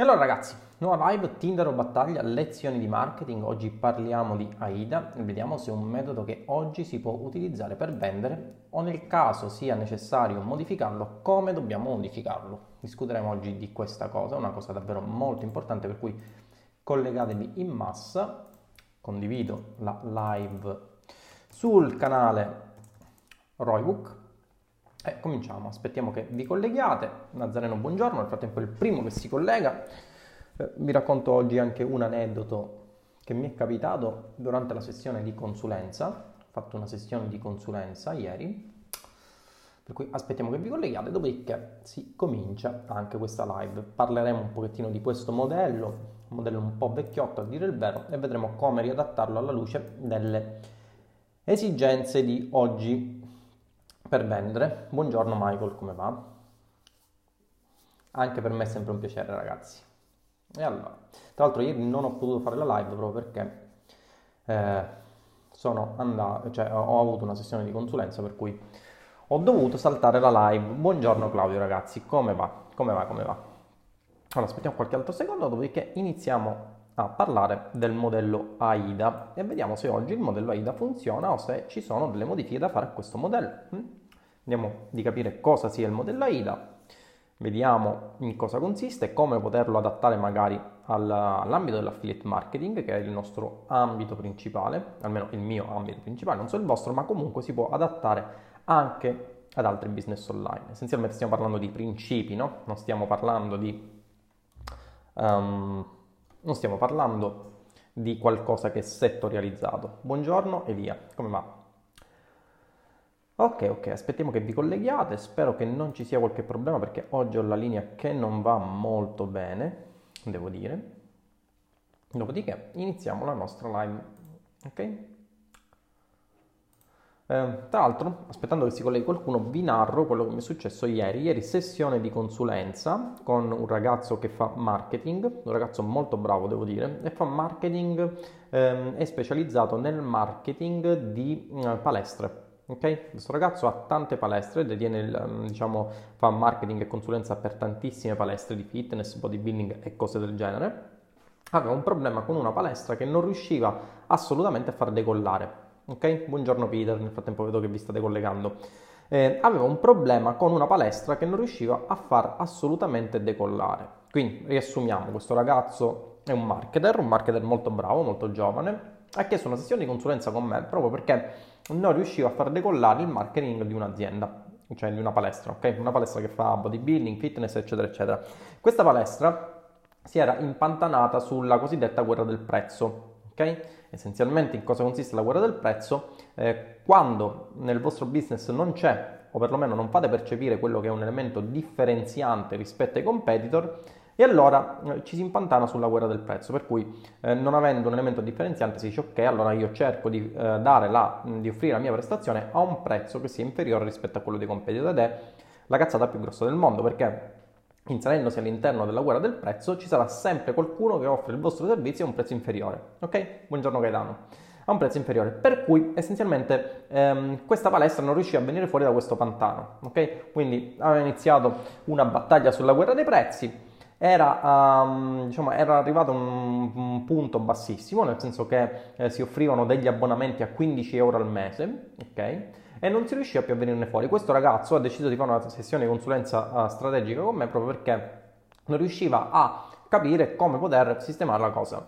E allora ragazzi, nuova live, Tinder o battaglia, lezioni di marketing. Oggi parliamo di AIDA e vediamo se è un metodo che oggi si può utilizzare per vendere o nel caso sia necessario modificarlo, come dobbiamo modificarlo. Discuteremo oggi di questa cosa, una cosa davvero molto importante per cui collegatevi in massa. Condivido la live sul canale Roybook e eh, cominciamo, aspettiamo che vi colleghiate. Nazareno, buongiorno, nel frattempo è il primo che si collega. Eh, vi racconto oggi anche un aneddoto che mi è capitato durante la sessione di consulenza. Ho fatto una sessione di consulenza ieri, per cui aspettiamo che vi colleghiate, dopodiché si comincia anche questa live. Parleremo un pochettino di questo modello, un modello un po' vecchiotto a dire il vero, e vedremo come riadattarlo alla luce delle esigenze di oggi per vendere. Buongiorno Michael, come va? Anche per me è sempre un piacere ragazzi. E allora, tra l'altro ieri non ho potuto fare la live proprio perché eh, sono andato, cioè ho avuto una sessione di consulenza per cui ho dovuto saltare la live. Buongiorno Claudio ragazzi, come va? Come va? Come va? Allora aspettiamo qualche altro secondo, dopodiché iniziamo a parlare del modello AIDA e vediamo se oggi il modello AIDA funziona o se ci sono delle modifiche da fare a questo modello. Vediamo di capire cosa sia il modello AIDA, vediamo in cosa consiste e come poterlo adattare magari all'ambito dell'affiliate marketing, che è il nostro ambito principale, almeno il mio ambito principale, non so il vostro, ma comunque si può adattare anche ad altri business online. Essenzialmente stiamo parlando di principi, no? Non stiamo parlando di... Um, non stiamo parlando di qualcosa che è settorializzato. Buongiorno Elia, come va? Ok, ok, aspettiamo che vi colleghiate, spero che non ci sia qualche problema perché oggi ho la linea che non va molto bene, devo dire. Dopodiché iniziamo la nostra live, ok? Eh, tra l'altro, aspettando che si colleghi qualcuno, vi narro quello che mi è successo ieri. Ieri sessione di consulenza con un ragazzo che fa marketing, un ragazzo molto bravo devo dire, e fa marketing, ehm, è specializzato nel marketing di eh, palestre Ok? Questo ragazzo ha tante palestre, detiene mm, diciamo, fa marketing e consulenza per tantissime palestre di fitness, bodybuilding e cose del genere. Aveva un problema con una palestra che non riusciva assolutamente a far decollare. Ok? Buongiorno Peter, nel frattempo vedo che vi state collegando. Eh, aveva un problema con una palestra che non riusciva a far assolutamente decollare. Quindi riassumiamo, questo ragazzo è un marketer, un marketer molto bravo, molto giovane, ha chiesto una sessione di consulenza con me proprio perché non riusciva a far decollare il marketing di un'azienda, cioè di una palestra, ok? Una palestra che fa bodybuilding, fitness, eccetera, eccetera. Questa palestra si era impantanata sulla cosiddetta guerra del prezzo, ok? Essenzialmente in cosa consiste la guerra del prezzo? Eh, quando nel vostro business non c'è, o perlomeno non fate percepire quello che è un elemento differenziante rispetto ai competitor, e allora eh, ci si impantana sulla guerra del prezzo, per cui eh, non avendo un elemento differenziante si dice ok, allora io cerco di, eh, la, di offrire la mia prestazione a un prezzo che sia inferiore rispetto a quello dei competitor ed è la cazzata più grossa del mondo perché inserendosi all'interno della guerra del prezzo ci sarà sempre qualcuno che offre il vostro servizio a un prezzo inferiore. Ok? Buongiorno Gaetano a un prezzo inferiore. Per cui essenzialmente ehm, questa palestra non riusciva a venire fuori da questo pantano. Ok? Quindi aveva iniziato una battaglia sulla guerra dei prezzi era, um, diciamo, era arrivato a un, un, punto bassissimo, nel senso che eh, si offrivano degli abbonamenti a 15 euro al mese, ok? E non si riusciva più a venirne fuori. Questo ragazzo ha deciso di fare una sessione di consulenza uh, strategica con me proprio perché non riusciva a capire come poter sistemare la cosa.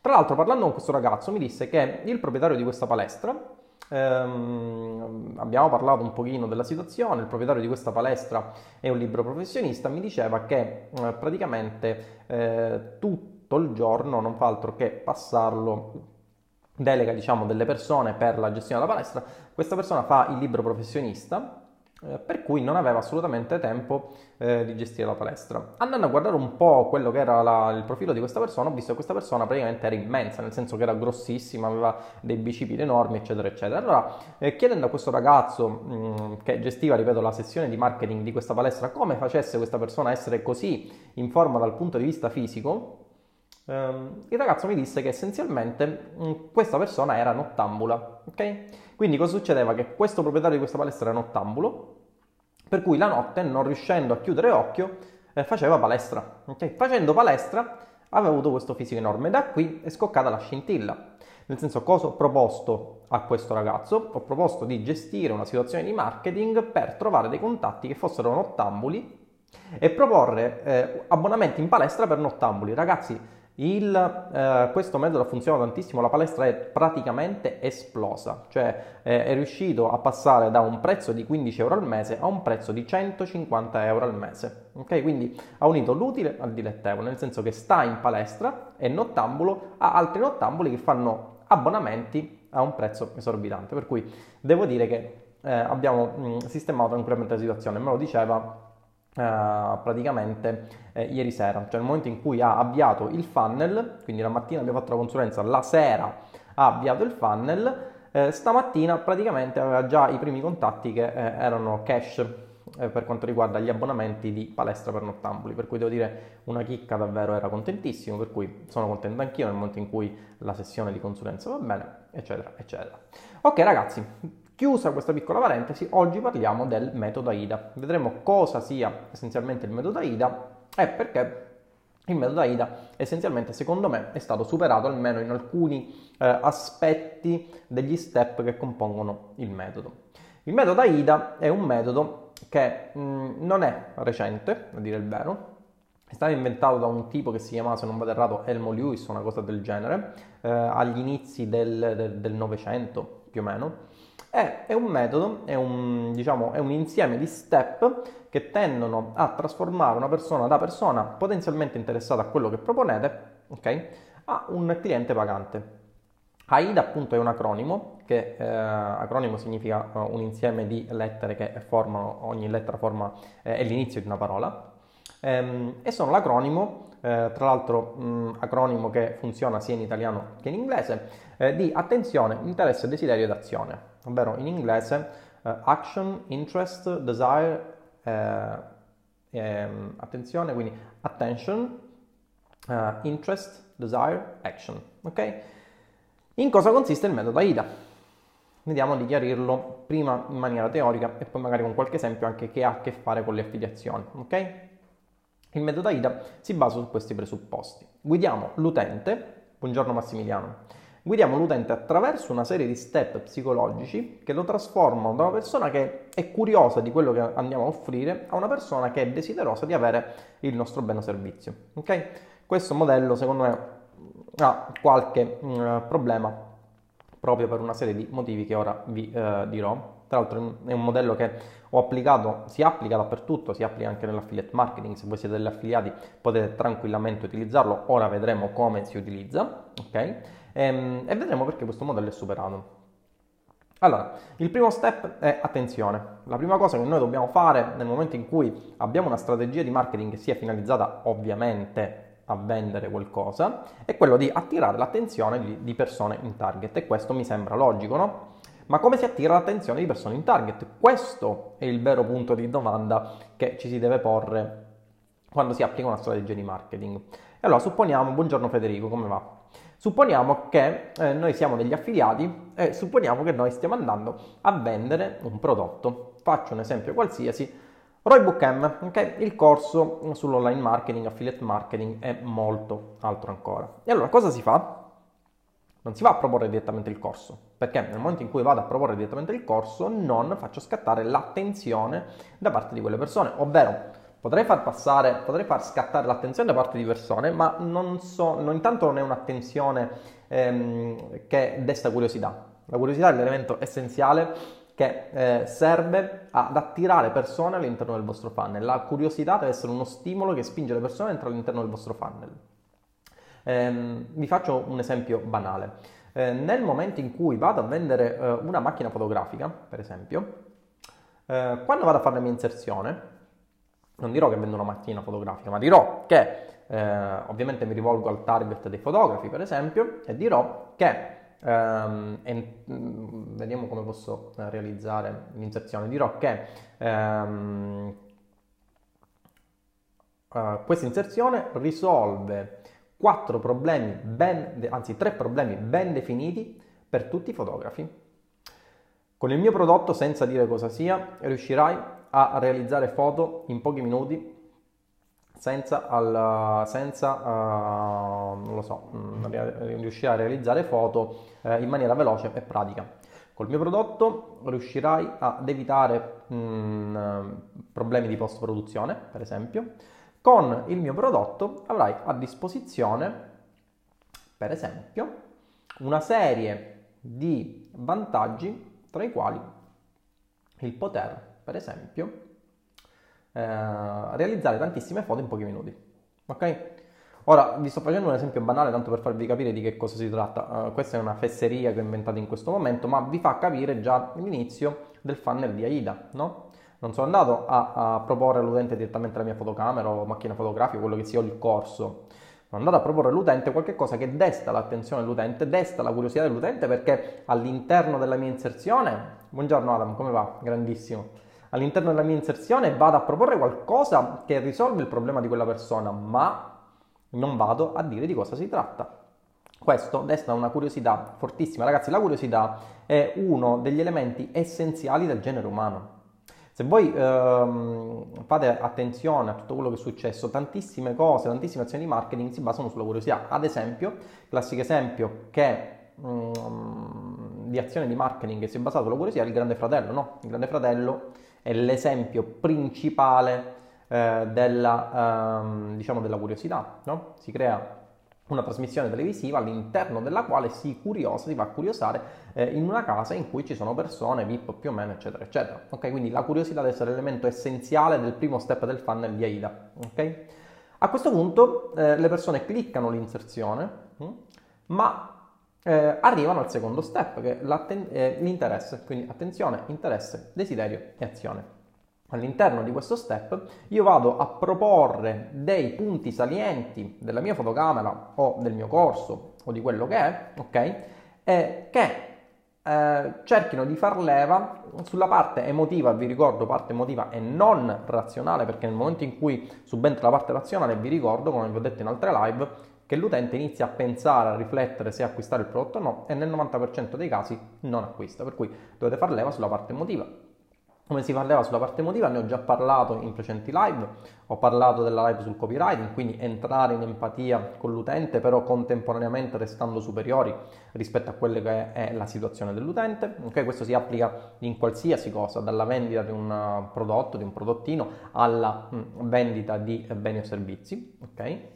Tra l'altro, parlando con questo ragazzo, mi disse che il proprietario di questa palestra ehm, abbiamo parlato un pochino della situazione, il proprietario di questa palestra è un libro professionista, mi diceva che eh, praticamente eh, tutto il giorno non fa altro che passarlo delega diciamo delle persone per la gestione della palestra, questa persona fa il libro professionista per cui non aveva assolutamente tempo eh, di gestire la palestra. Andando a guardare un po' quello che era la, il profilo di questa persona, ho visto che questa persona praticamente era immensa, nel senso che era grossissima, aveva dei bicipiti enormi, eccetera, eccetera. Allora, eh, chiedendo a questo ragazzo mh, mm, che gestiva, ripeto, la sessione di marketing di questa palestra, come facesse questa persona a essere così in forma dal punto di vista fisico, il ragazzo mi disse che essenzialmente mm, questa persona era nottambula, ok? Quindi cosa succedeva? Che questo proprietario di questa palestra era nottambulo, per cui la notte, non riuscendo a chiudere occhio, eh, faceva palestra. Okay? Facendo palestra aveva avuto questo fisico enorme. Da qui è scoccata la scintilla. Nel senso, cosa ho proposto a questo ragazzo? Ho proposto di gestire una situazione di marketing per trovare dei contatti che fossero nottambuli e proporre eh, abbonamenti in palestra per nottambuli. Ragazzi, il, eh, questo metodo funziona tantissimo, la palestra è praticamente esplosa, cioè eh, è riuscito a passare da un prezzo di 15 euro al mese a un prezzo di 150 euro al mese. Ok, quindi ha unito l'utile al dilettevole, nel senso che sta in palestra, è nottambulo, ha altri nottambuli che fanno abbonamenti a un prezzo esorbitante. Per cui devo dire che eh, abbiamo mh, sistemato tranquillamente la situazione, me lo diceva Uh, praticamente eh, ieri sera, cioè nel momento in cui ha avviato il funnel, quindi la mattina abbiamo fatto la consulenza, la sera ha avviato il funnel, eh, stamattina praticamente aveva già i primi contatti che eh, erano cash eh, per quanto riguarda gli abbonamenti di palestra per nottambuli, per cui devo dire una chicca davvero era contentissimo, per cui sono contento anch'io nel momento in cui la sessione di consulenza va bene, eccetera, eccetera. Ok ragazzi, Chiusa questa piccola parentesi, oggi parliamo del metodo AIDA. Vedremo cosa sia essenzialmente il metodo AIDA e perché il metodo AIDA essenzialmente secondo me è stato superato almeno in alcuni eh, aspetti degli step che compongono il metodo. Il metodo AIDA è un metodo che mh, mm, non è recente, a dire il vero, è stato inventato da un tipo che si chiamava, se non vado errato, Elmo Lewis, una cosa del genere, eh, agli inizi del Novecento più o meno è, è un metodo, è un, diciamo, è un insieme di step che tendono a trasformare una persona da persona potenzialmente interessata a quello che proponete okay, a un cliente pagante. AIDA appunto è un acronimo, che eh, acronimo significa uh, un insieme di lettere che formano, ogni lettera forma, eh, è l'inizio di una parola, ehm, e sono l'acronimo, eh, tra l'altro mh, acronimo che funziona sia in italiano che in inglese, eh, di attenzione, interesse, desiderio ed azione ovvero in inglese uh, action, interest, desire, eh, ehm, attenzione, quindi attention, uh, interest, desire, action. Ok? In cosa consiste il metodo AIDA? Vediamo di chiarirlo prima in maniera teorica e poi magari con qualche esempio anche che ha a che fare con le affiliazioni. Ok? Il metodo AIDA si basa su questi presupposti. Guidiamo l'utente, buongiorno Massimiliano, Guidiamo l'utente attraverso una serie di step psicologici che lo trasformano da una persona che è curiosa di quello che andiamo a offrire a una persona che è desiderosa di avere il nostro bene o servizio. Okay? Questo modello secondo me ha qualche uh, problema proprio per una serie di motivi che ora vi uh, dirò. Tra l'altro è un modello che ho applicato, si applica dappertutto, si applica anche nell'affiliate marketing, se voi siete degli affiliati potete tranquillamente utilizzarlo, ora vedremo come si utilizza, ok? e, ehm, e vedremo perché questo modello è superato. Allora, il primo step è attenzione. La prima cosa che noi dobbiamo fare nel momento in cui abbiamo una strategia di marketing che sia finalizzata ovviamente a vendere qualcosa è quello di attirare l'attenzione di, di persone in target e questo mi sembra logico, no? Ma come si attira l'attenzione di persone in target? Questo è il vero punto di domanda che ci si deve porre quando si applica una strategia di marketing. E allora supponiamo, buongiorno Federico, come va? Supponiamo che eh, noi siamo degli affiliati e supponiamo che noi stiamo andando a vendere un prodotto. Faccio un esempio qualsiasi. Roybook M, okay? il corso sull'online marketing, affiliate marketing e molto altro ancora. E allora cosa si fa? Non si va a proporre direttamente il corso, perché nel momento in cui vado a proporre direttamente il corso non faccio scattare l'attenzione da parte di quelle persone, ovvero Potrei far passare, potrei far scattare l'attenzione da parte di persone, ma non so, non, intanto non è un'attenzione ehm, che desta curiosità. La curiosità è l'elemento essenziale che eh, serve ad attirare persone all'interno del vostro funnel. La curiosità deve essere uno stimolo che spinge le persone a entrare all'interno del vostro funnel. Eh, vi faccio un esempio banale. Eh, nel momento in cui vado a vendere eh, una macchina fotografica, per esempio, eh, quando vado a fare la mia inserzione, non dirò che vendo una macchina fotografica, ma dirò che eh, ovviamente mi rivolgo al target dei fotografi, per esempio, e dirò che ehm, e, mm, vediamo come posso realizzare l'inserzione. Dirò che ehm, uh, questa inserzione risolve quattro problemi ben, anzi tre problemi ben definiti per tutti i fotografi. Con il mio prodotto, senza dire cosa sia, riuscirai a realizzare foto in pochi minuti senza, al, senza uh, non lo so, mm, riuscire a realizzare foto uh, in maniera veloce e pratica. Col mio prodotto riuscirai ad evitare mm, problemi di post produzione, per esempio. Con il mio prodotto avrai a disposizione, per esempio, una serie di vantaggi tra i quali il poter, per esempio, eh, realizzare tantissime foto in pochi minuti. Ok? Ora vi sto facendo un esempio banale tanto per farvi capire di che cosa si tratta. Uh, questa è una fesseria che ho inventato in questo momento, ma vi fa capire già l'inizio del funnel di AIDA, no? Non sono andato a, a proporre all'utente direttamente la mia fotocamera o macchina fotografica, quello che sia il corso. Sono andato a proporre all'utente qualcosa che desta l'attenzione dell'utente, desta la curiosità dell'utente perché all'interno della mia inserzione, buongiorno Adam, come va? Grandissimo all'interno della mia inserzione vado a proporre qualcosa che risolve il problema di quella persona, ma non vado a dire di cosa si tratta. Questo desta una curiosità fortissima. Ragazzi, la curiosità è uno degli elementi essenziali del genere umano. Se voi ehm, fate attenzione a tutto quello che è successo, tantissime cose, tantissime azioni di marketing si basano sulla curiosità. Ad esempio, classico esempio che mm, di azione di marketing che si è basato sulla curiosità è il Grande Fratello, no? Il Grande Fratello è l'esempio principale eh, della, ehm, diciamo della curiosità. No? Si crea una trasmissione televisiva all'interno della quale si curiosa, si va a curiosare eh, in una casa in cui ci sono persone, VIP più o meno, eccetera, eccetera. Ok, quindi la curiosità deve essere l'elemento essenziale del primo step del funnel di AIDA. Ok? A questo punto eh, le persone cliccano l'inserzione, hm, ma eh, arrivano al secondo step, che è eh, l'interesse. Quindi attenzione, interesse, desiderio e azione. All'interno di questo step io vado a proporre dei punti salienti della mia fotocamera o del mio corso o di quello che è, ok? E che eh, cerchino di far leva sulla parte emotiva, vi ricordo parte emotiva e non razionale, perché nel momento in cui subentra la parte razionale, vi ricordo, come vi ho detto in altre live, che l'utente inizia a pensare, a riflettere se acquistare il prodotto o no e nel 90% dei casi non acquista, per cui dovete far leva sulla parte emotiva. Come si parleva sulla parte emotiva ne ho già parlato in precedenti live, ho parlato della live sul copywriting, quindi entrare in empatia con l'utente però contemporaneamente restando superiori rispetto a quella che è la situazione dell'utente. Okay, questo si applica in qualsiasi cosa, dalla vendita di un prodotto, di un prodottino, alla mm, vendita di beni o servizi. Okay?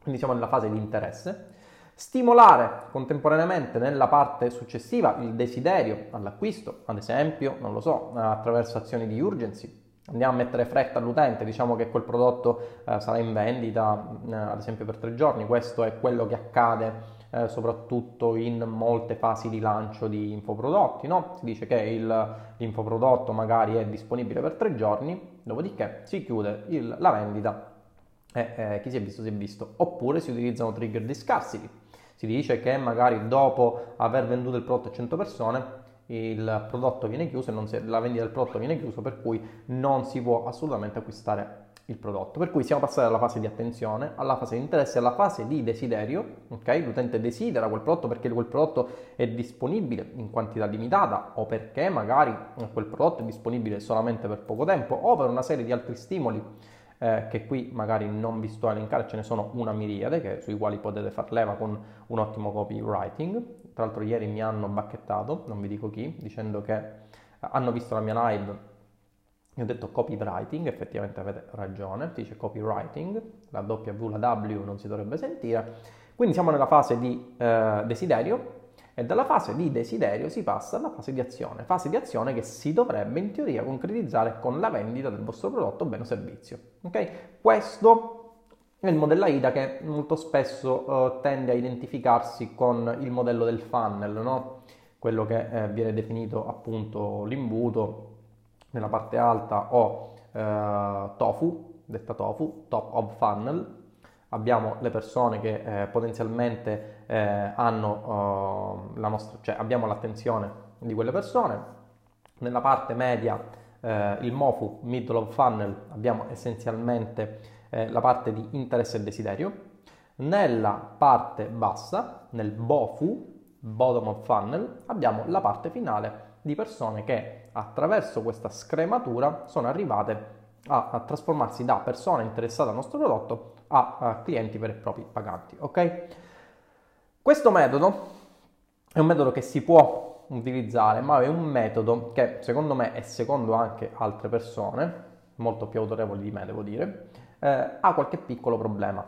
Quindi siamo nella fase di interesse. Stimolare contemporaneamente nella parte successiva il desiderio all'acquisto, ad esempio, non lo so, attraverso azioni di urgency. Andiamo a mettere fretta all'utente, diciamo che quel prodotto eh, sarà in vendita eh, ad esempio per tre giorni, questo è quello che accade eh, soprattutto in molte fasi di lancio di infoprodotti, no? Si dice che il, l'infoprodotto magari è disponibile per tre giorni, dopodiché si chiude il, la vendita e eh, chi si è visto si è visto. Oppure si utilizzano trigger di scarcity si dice che magari dopo aver venduto il prodotto a 100 persone il prodotto viene chiuso e si, la vendita del prodotto viene chiusa per cui non si può assolutamente acquistare il prodotto. Per cui siamo passati dalla fase di attenzione alla fase di interesse, alla fase di desiderio, ok? L'utente desidera quel prodotto perché quel prodotto è disponibile in quantità limitata o perché magari quel prodotto è disponibile solamente per poco tempo o per una serie di altri stimoli eh, che qui magari non vi sto a elencare, ce ne sono una miriade che, sui quali potete far leva con un ottimo copywriting. Tra l'altro ieri mi hanno bacchettato, non vi dico chi, dicendo che hanno visto la mia live io ho detto copywriting, effettivamente avete ragione, si dice copywriting, la W, la W non si dovrebbe sentire. Quindi siamo nella fase di eh, desiderio, e dalla fase di desiderio si passa alla fase di azione, fase di azione che si dovrebbe in teoria concretizzare con la vendita del vostro prodotto, bene o servizio. Ok? Questo è il modello AIDA che molto spesso uh, tende a identificarsi con il modello del funnel, no? quello che eh, viene definito appunto l'imbuto nella parte alta o eh, tofu, detta tofu, top of funnel, abbiamo le persone che eh, potenzialmente eh, hanno uh, la nostra, cioè abbiamo l'attenzione di quelle persone. Nella parte media, eh, il MOFU, middle of funnel, abbiamo essenzialmente eh, la parte di interesse e desiderio. Nella parte bassa, nel BOFU, bottom of funnel, abbiamo la parte finale di persone che attraverso questa scrematura sono arrivate a, a, trasformarsi da persone interessate al nostro prodotto a, a clienti veri e propri paganti. Ok? Questo metodo è un metodo che si può utilizzare, ma è un metodo che secondo me e secondo anche altre persone, molto più autorevoli di me devo dire, eh, ha qualche piccolo problema.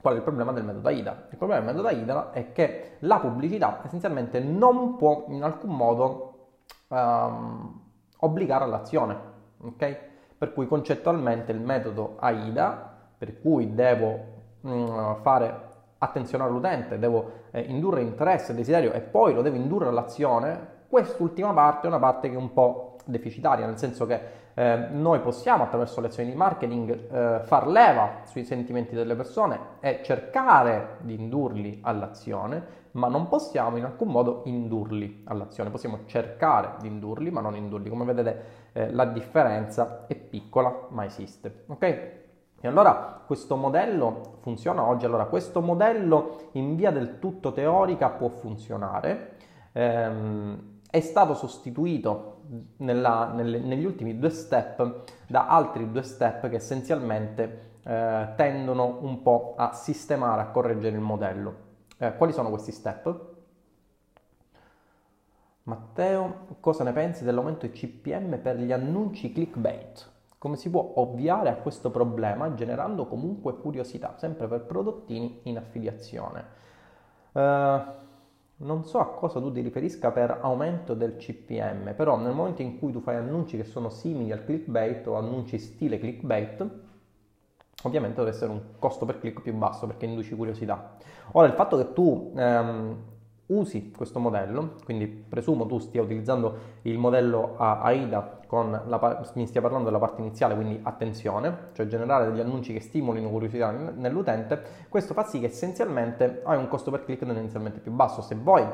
Qual è il problema del metodo AIDA? Il problema del metodo AIDA è che la pubblicità essenzialmente non può in alcun modo um, obbligare all'azione, ok? Per cui concettualmente il metodo AIDA, per cui devo mh, fare attenzione all'utente, devo eh, indurre interesse, desiderio e poi lo devo indurre all'azione, quest'ultima parte è una parte che è un po' deficitaria, nel senso che eh, noi possiamo attraverso le azioni di marketing eh, far leva sui sentimenti delle persone e cercare di indurli all'azione, ma non possiamo in alcun modo indurli all'azione, possiamo cercare di indurli, ma non indurli. Come vedete eh, la differenza è piccola, ma esiste. Ok? E allora questo modello funziona oggi? Allora questo modello in via del tutto teorica può funzionare, ehm, è stato sostituito nella, nelle, negli ultimi due step da altri due step che essenzialmente eh, tendono un po' a sistemare, a correggere il modello. Eh, quali sono questi step? Matteo, cosa ne pensi dell'aumento di CPM per gli annunci clickbait? Come si può ovviare a questo problema generando comunque curiosità, sempre per prodottini in affiliazione? Uh, non so a cosa tu ti riferisca per aumento del CPM, però nel momento in cui tu fai annunci che sono simili al clickbait o annunci stile clickbait, ovviamente deve essere un costo per click più basso perché induci curiosità. Ora il fatto che tu ehm, usi questo modello, quindi presumo tu stia utilizzando il modello AIDA con la, mi stia parlando della parte iniziale, quindi attenzione, cioè generare degli annunci che stimolino curiosità nell'utente, questo fa sì che essenzialmente hai un costo per click tendenzialmente più basso. Se vuoi,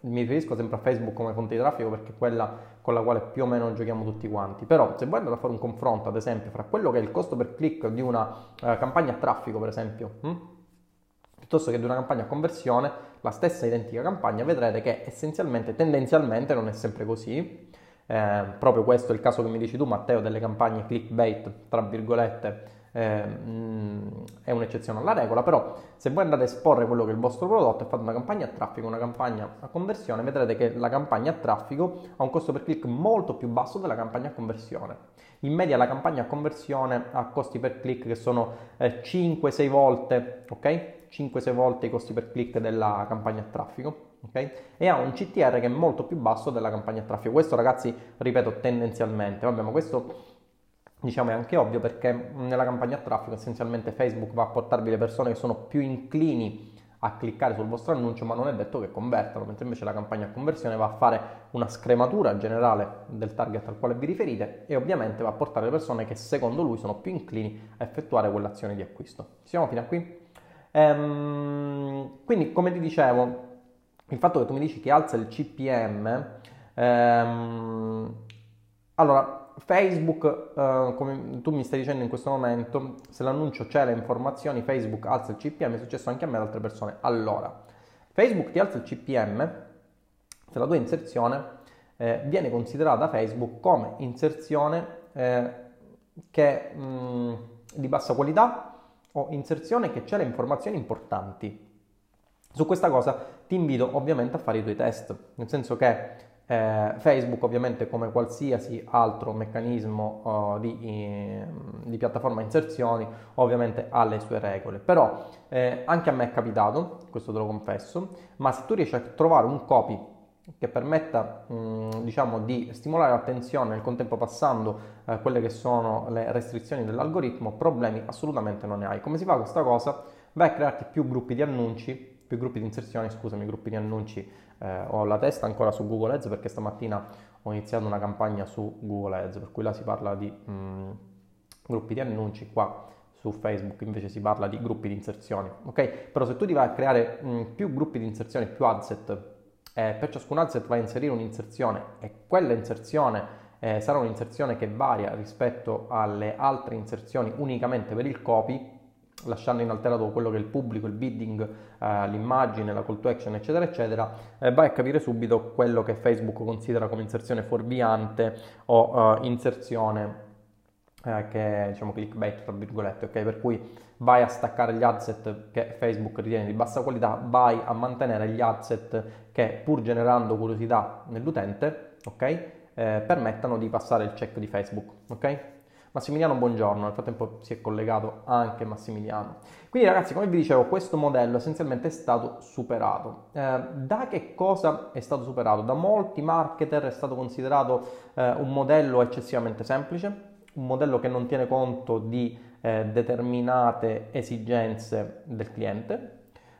mi riferisco sempre a Facebook come fonte di traffico perché è quella con la quale più o meno giochiamo tutti quanti, però se vuoi andare a fare un confronto ad esempio fra quello che è il costo per click di una uh, campagna a traffico per esempio, hm? Piuttosto che di una campagna a conversione, la stessa identica campagna, vedrete che essenzialmente, tendenzialmente non è sempre così. Eh, proprio questo è il caso che mi dici tu, Matteo, delle campagne clickbait, tra virgolette, eh, è un'eccezione alla regola, però se voi andate a esporre quello che è il vostro prodotto e fate una campagna a traffico, una campagna a conversione, vedrete che la campagna a traffico ha un costo per click molto più basso della campagna a conversione. In media la campagna a conversione ha costi per click che sono eh, 5-6 volte, ok? 5-6 volte i costi per click della campagna a traffico. Okay? E ha un CTR che è molto più basso della campagna a traffico. Questo, ragazzi, ripeto, tendenzialmente. Vabbè, ma questo diciamo è anche ovvio perché nella campagna a traffico essenzialmente Facebook va a portarvi le persone che sono più inclini a cliccare sul vostro annuncio, ma non è detto che convertano, mentre invece la campagna a conversione va a fare una scrematura generale del target al quale vi riferite e ovviamente va a portare le persone che secondo lui sono più inclini a effettuare quell'azione di acquisto. Siamo fino a qui? Ehm, quindi, come ti dicevo, il fatto che tu mi dici che alza il CPM, ehm, allora Facebook, eh, come tu mi stai dicendo in questo momento, se l'annuncio c'è le informazioni, Facebook alza il CPM, è successo anche a me ad altre persone. Allora, Facebook ti alza il CPM se la tua inserzione eh, viene considerata da Facebook come inserzione eh, che, mh, mm, di bassa qualità o inserzione che c'è le informazioni importanti. Su questa cosa ti invito ovviamente a fare i tuoi test, nel senso che eh, Facebook ovviamente come qualsiasi altro meccanismo uh, di, eh, di, piattaforma inserzioni ovviamente ha le sue regole, però eh, anche a me è capitato, questo te lo confesso, ma se tu riesci a trovare un copy che permetta diciamo di stimolare l'attenzione nel contempo passando eh, quelle che sono le restrizioni dell'algoritmo, problemi assolutamente non ne hai. Come si fa questa cosa? Vai a crearti più gruppi di annunci, più gruppi di inserzioni, scusami, gruppi di annunci. Eh, ho la testa ancora su Google Ads perché stamattina ho iniziato una campagna su Google Ads, per cui là si parla di mh, gruppi di annunci, qua su Facebook invece si parla di gruppi di inserzioni, ok? Però se tu ti vai a creare mh, più gruppi di inserzioni, più adset eh, per ciascun asset vai a inserire un'inserzione e quella inserzione eh, sarà un'inserzione che varia rispetto alle altre inserzioni unicamente per il copy, lasciando inalterato quello che è il pubblico, il bidding, eh, l'immagine, la call to action, eccetera, eccetera, eh, vai a capire subito quello che Facebook considera come inserzione fuorviante o eh, inserzione eh, che è diciamo clickbait tra virgolette, ok? Per cui vai a staccare gli adset che Facebook ritiene di bassa qualità, vai a mantenere gli adset che pur generando curiosità nell'utente, ok? Eh, permettano di passare il check di Facebook, ok? Massimiliano, buongiorno, nel frattempo si è collegato anche Massimiliano. Quindi ragazzi, come vi dicevo, questo modello essenzialmente è stato superato. Eh, da che cosa è stato superato? Da molti marketer è stato considerato eh, un modello eccessivamente semplice, un modello che non tiene conto di eh, determinate esigenze del cliente,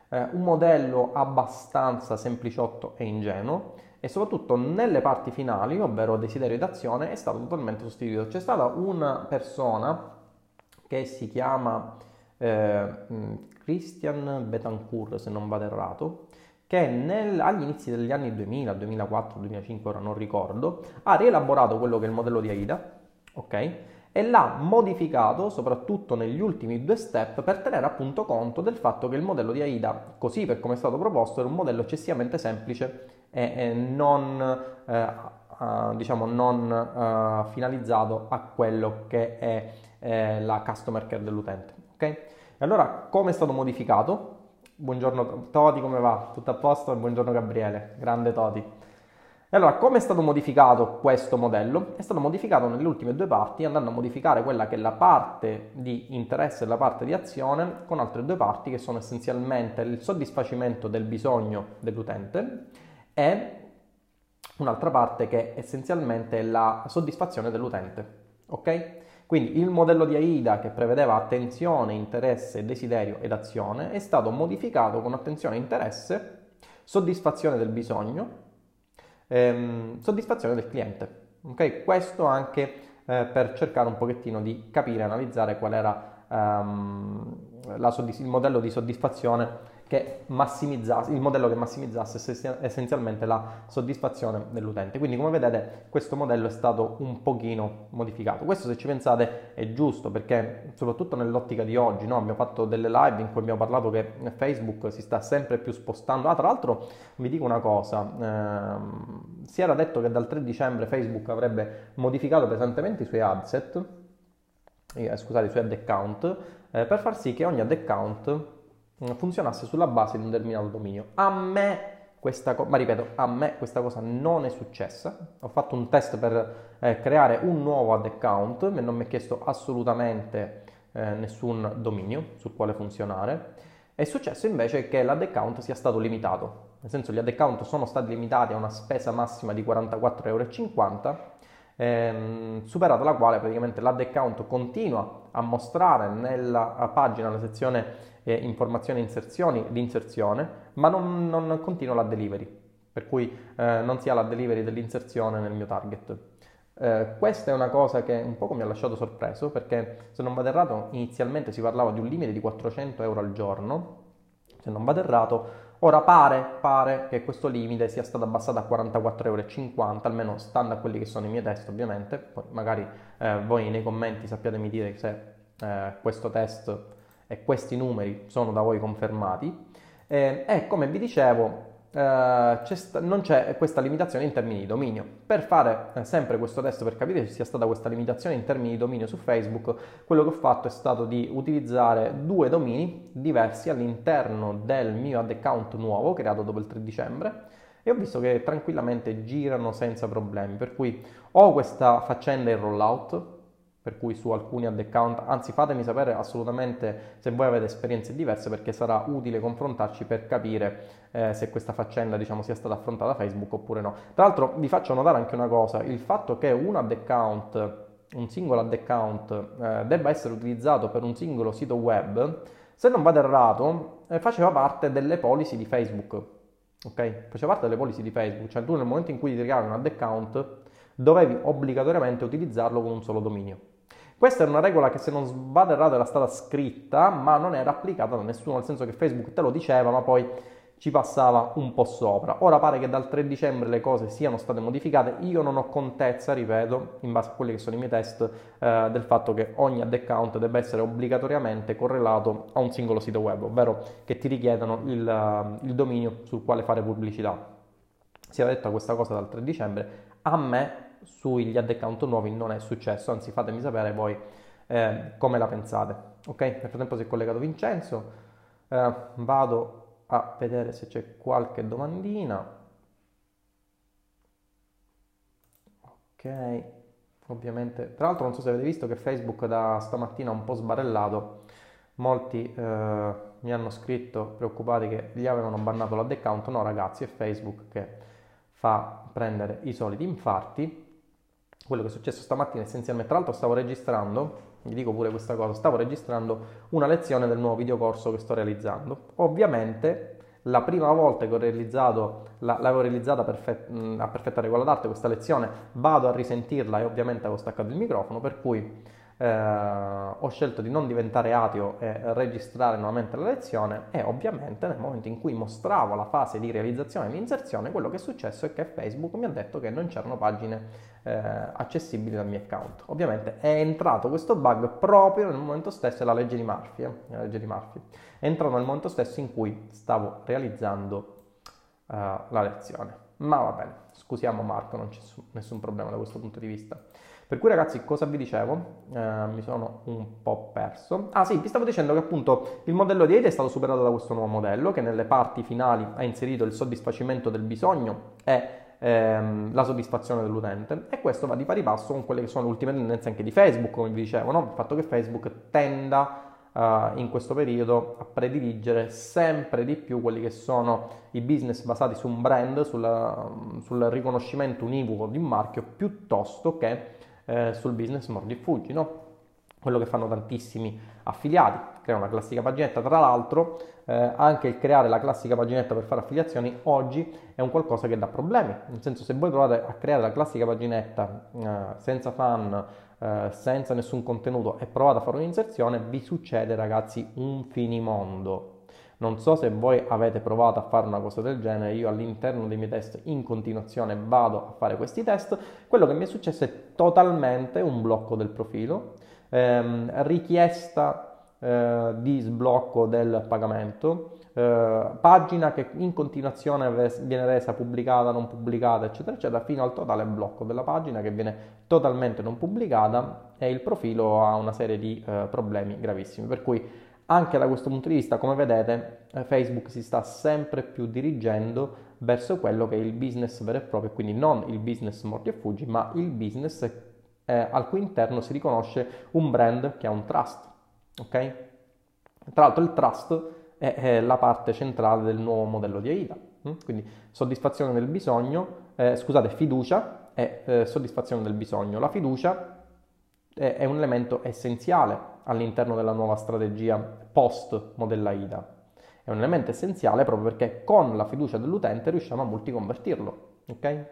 eh, un modello abbastanza sempliciotto e ingenuo e soprattutto nelle parti finali, ovvero desiderio d'azione, è stato totalmente sostituito. C'è stata una persona che si chiama eh, Christian Betancourt, se non vado errato, che nel, agli inizi degli anni 2000, 2004, 2005, ora non ricordo, ha rielaborato quello che è il modello di AIDA, ok? E l'ha modificato soprattutto negli ultimi due step per tenere appunto conto del fatto che il modello di AIDA, così per come è stato proposto, era un modello eccessivamente semplice e, e non, eh, uh, diciamo, non uh, finalizzato a quello che è eh, la customer care dell'utente. Ok? E allora come è stato modificato? Buongiorno Toti, come va? Tutto a posto? Buongiorno Gabriele, grande Toti. Allora, come è stato modificato questo modello? È stato modificato nelle ultime due parti, andando a modificare quella che è la parte di interesse e la parte di azione, con altre due parti che sono essenzialmente il soddisfacimento del bisogno dell'utente e un'altra parte che è essenzialmente la soddisfazione dell'utente. Ok? Quindi il modello di AIDA che prevedeva attenzione, interesse, desiderio ed azione è stato modificato con attenzione, interesse, soddisfazione del bisogno ehm, soddisfazione del cliente. Okay? Questo anche eh, per cercare un pochettino di capire, analizzare qual era ehm, soddisf- il modello di soddisfazione che massimizzasse, il modello che massimizzasse essenzialmente la soddisfazione dell'utente. Quindi come vedete questo modello è stato un pochino modificato. Questo se ci pensate è giusto perché soprattutto nell'ottica di oggi no? abbiamo fatto delle live in cui abbiamo parlato che Facebook si sta sempre più spostando. Ah, tra l'altro vi dico una cosa, ehm, si era detto che dal 3 dicembre Facebook avrebbe modificato pesantemente i suoi adset, eh, scusate, i suoi ad account, eh, per far sì che ogni ad account funzionasse sulla base di un determinato dominio. A me questa cosa, ma ripeto, a me questa cosa non è successa. Ho fatto un test per eh, creare un nuovo ad account e non mi è chiesto assolutamente eh, nessun dominio sul quale funzionare. È successo invece che l'ad account sia stato limitato, nel senso gli ad account sono stati limitati a una spesa massima di 44,50 euro, ehm, superata la quale praticamente l'ad account continua a mostrare nella pagina, nella sezione eh, informazioni e inserzioni di inserzione, ma non, non continua la delivery, per cui eh, non si ha la delivery dell'inserzione nel mio target. Eh, questa è una cosa che un po' mi ha lasciato sorpreso perché se non vado errato inizialmente si parlava di un limite di 400 euro al giorno, se non vado errato Ora pare, pare, che questo limite sia stato abbassato a 44,50 euro, almeno stando a quelli che sono i miei test ovviamente, poi magari eh, voi nei commenti sappiatemi dire se eh, questo test e questi numeri sono da voi confermati. Eh, e come vi dicevo, eh, c'è sta- non c'è questa limitazione in termini di dominio. Per fare eh, sempre questo test per capire se sia stata questa limitazione in termini di dominio su Facebook, quello che ho fatto è stato di utilizzare due domini diversi all'interno del mio ad account nuovo creato dopo il 3 dicembre e ho visto che tranquillamente girano senza problemi, per cui ho questa faccenda in rollout per cui su alcuni ad account, anzi fatemi sapere assolutamente se voi avete esperienze diverse perché sarà utile confrontarci per capire eh, se questa faccenda diciamo sia stata affrontata da Facebook oppure no. Tra l'altro vi faccio notare anche una cosa, il fatto che un ad account, un singolo ad account eh, debba essere utilizzato per un singolo sito web, se non vado errato, eh, faceva parte delle policy di Facebook. Ok? Faceva parte delle policy di Facebook, cioè tu nel momento in cui ti creavi un ad account dovevi obbligatoriamente utilizzarlo con un solo dominio. Questa era una regola che se non vado errato era stata scritta, ma non era applicata da nessuno, nel senso che Facebook te lo diceva, ma poi ci passava un po' sopra. Ora pare che dal 3 dicembre le cose siano state modificate, io non ho contezza, ripeto, in base a quelli che sono i miei test, eh, del fatto che ogni ad account debba essere obbligatoriamente correlato a un singolo sito web, ovvero che ti richiedono il, il dominio sul quale fare pubblicità. Si era detta questa cosa dal 3 dicembre, a me sugli ad account nuovi non è successo, anzi fatemi sapere voi eh, come la pensate. Ok, nel frattempo si è collegato Vincenzo, eh, vado a vedere se c'è qualche domandina. Ok, ovviamente, tra l'altro non so se avete visto che Facebook da stamattina ha un po' sbarellato, molti eh, mi hanno scritto preoccupati che gli avevano bannato l'ad account, no ragazzi è Facebook che fa prendere i soliti infarti. Quello che è successo stamattina essenzialmente, tra l'altro stavo registrando, vi dico pure questa cosa, stavo registrando una lezione del nuovo videocorso che sto realizzando. Ovviamente la prima volta che ho realizzato, la, l'avevo realizzata perfet, a perfetta regola d'arte questa lezione, vado a risentirla e ovviamente avevo staccato il microfono, per cui eh, ho scelto di non diventare ateo e registrare nuovamente la lezione e ovviamente nel momento in cui mostravo la fase di realizzazione e di inserzione, quello che è successo è che Facebook mi ha detto che non c'erano pagine eh, accessibili dal mio account. Ovviamente è entrato questo bug proprio nel momento stesso della legge di Murphy, eh, la legge di Murphy. È entrato nel momento stesso in cui stavo realizzando uh, la lezione. Ma va bene, scusiamo Marco, non c'è nessun problema da questo punto di vista. Per cui ragazzi, cosa vi dicevo? Eh, mi sono un po' perso. Ah sì, vi stavo dicendo che appunto il modello di AIDA è stato superato da questo nuovo modello che nelle parti finali ha inserito il soddisfacimento del bisogno e ehm, la soddisfazione dell'utente e questo va di pari passo con quelle che sono le ultime tendenze anche di Facebook, come vi dicevo, no? il fatto che Facebook tenda Uh, in questo periodo a prediligere sempre di più quelli che sono i business basati su un brand, sulla, sul riconoscimento univoco di un marchio, piuttosto che eh, sul business mordi e fuggi, no? quello che fanno tantissimi affiliati, creano una classica paginetta, tra l'altro eh, anche il creare la classica paginetta per fare affiliazioni oggi è un qualcosa che dà problemi, nel senso se voi provate a creare la classica paginetta eh, senza fan, eh, senza nessun contenuto e provate a fare un'inserzione, vi succede ragazzi un finimondo, non so se voi avete provato a fare una cosa del genere, io all'interno dei miei test in continuazione vado a fare questi test. Quello che mi è successo è totalmente un blocco del profilo, ehm, richiesta eh, di sblocco del pagamento, eh, pagina che in continuazione viene resa pubblicata, non pubblicata, eccetera, eccetera, fino al totale blocco della pagina che viene totalmente non pubblicata e il profilo ha una serie di eh, problemi gravissimi. Per cui anche da questo punto di vista, come vedete, eh, Facebook si sta sempre più dirigendo verso quello che è il business vero e proprio, quindi non il business morti e fuggi, ma il business eh, al cui interno si riconosce un brand che ha un trust. Ok? Tra l'altro il trust è, è la parte centrale del nuovo modello di AIDA. Hm? Quindi soddisfazione del bisogno, eh, scusate, fiducia e eh, soddisfazione del bisogno. La fiducia è, un elemento essenziale all'interno della nuova strategia post modella AIDA. È un elemento essenziale proprio perché con la fiducia dell'utente riusciamo a multiconvertirlo. Okay?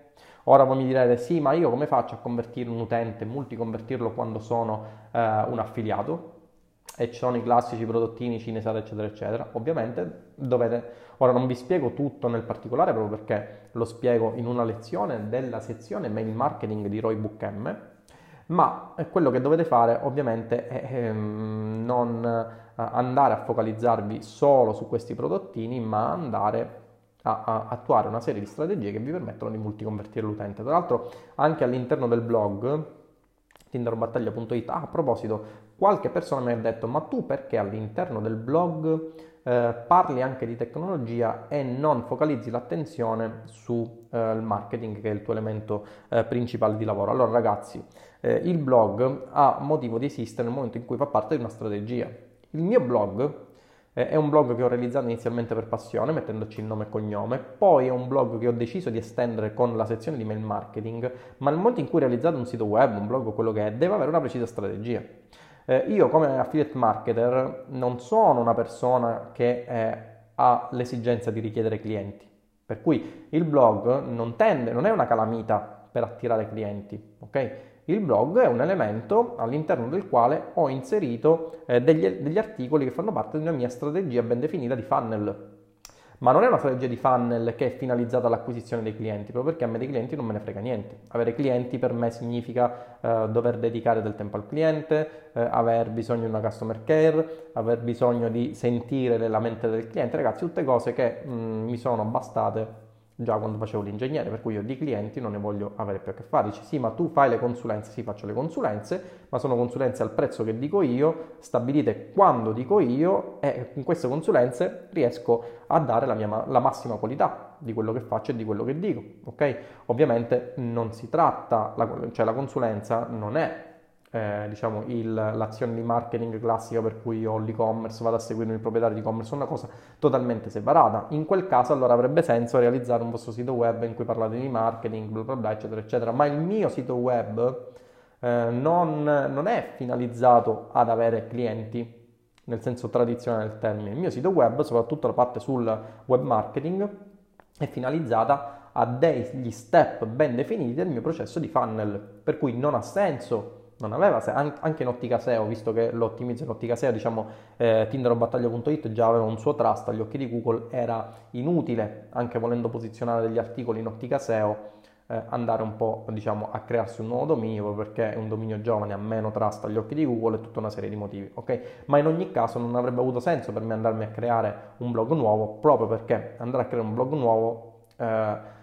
Ora voi mi direte sì, ma io come faccio a convertire un utente, multiconvertirlo quando sono eh, un affiliato? E ci sono i classici prodottini cinesate, eccetera, eccetera. Ovviamente dovete. Ora non vi spiego tutto nel particolare proprio perché lo spiego in una lezione della sezione mail marketing di Roy Book M ma quello che dovete fare ovviamente è ehm, non eh, andare a focalizzarvi solo su questi prodottini, ma andare a, attuare una serie di strategie che vi permettono di multiconvertire l'utente. Tra l'altro anche all'interno del blog tinderbattaglia.it, a proposito, qualche persona mi ha detto ma tu perché all'interno del blog eh, parli anche di tecnologia e non focalizzi l'attenzione sul eh, marketing che è il tuo elemento eh, principale di lavoro. Allora ragazzi, eh, il blog ha motivo di esistere nel momento in cui fa parte di una strategia. Il mio blog eh, è un blog che ho realizzato inizialmente per passione, mettendoci il nome e cognome, poi è un blog che ho deciso di estendere con la sezione di mail marketing, ma nel momento in cui ho realizzato un sito web, un blog, quello che è, deve avere una precisa strategia. Eh, io come affiliate marketer non sono una persona che eh, ha l'esigenza di richiedere clienti, per cui il blog non tende, non è una calamita per attirare clienti, ok? Il blog è un elemento all'interno del quale ho inserito eh, degli, degli articoli che fanno parte di una mia strategia ben definita di funnel ma non è una strategia di funnel che è finalizzata all'acquisizione dei clienti, proprio perché a me dei clienti non me ne frega niente. Avere clienti per me significa eh, dover dedicare del tempo al cliente, eh, aver bisogno di una customer care, aver bisogno di sentire le lamentele del cliente, ragazzi, tutte cose che mh, mm, mi sono bastate già quando facevo l'ingegnere, per cui io di clienti non ne voglio avere più a che fare. Dici sì, ma tu fai le consulenze, sì, faccio le consulenze, ma sono consulenze al prezzo che dico io, stabilite quando dico io e con queste consulenze riesco a dare la, mia, la massima qualità di quello che faccio e di quello che dico, ok? Ovviamente non si tratta, cioè la consulenza non è eh, diciamo, il, l'azione di marketing classica per cui ho l'e-commerce, vado a seguire il proprietario di e-commerce, una cosa totalmente separata. In quel caso allora avrebbe senso realizzare un vostro sito web in cui parlate di marketing, bla bla bla, eccetera, eccetera. Ma il mio sito web eh, non, non è finalizzato ad avere clienti, nel senso tradizionale del termine. Il mio sito web, soprattutto la parte sul web marketing, è finalizzata a degli step ben definiti del mio processo di funnel, per cui non ha senso non aveva anche in ottica SEO, visto che lo ottimizzo in ottica SEO, diciamo eh, tinderobattaglia.it già aveva un suo trust agli occhi di Google, era inutile, anche volendo posizionare degli articoli in ottica SEO, eh, andare un po' diciamo a crearsi un nuovo dominio, perché è un dominio giovane, ha meno trust agli occhi di Google e tutta una serie di motivi, ok? Ma in ogni caso non avrebbe avuto senso per me andarmi a creare un blog nuovo, proprio perché andare a creare un blog nuovo... Eh,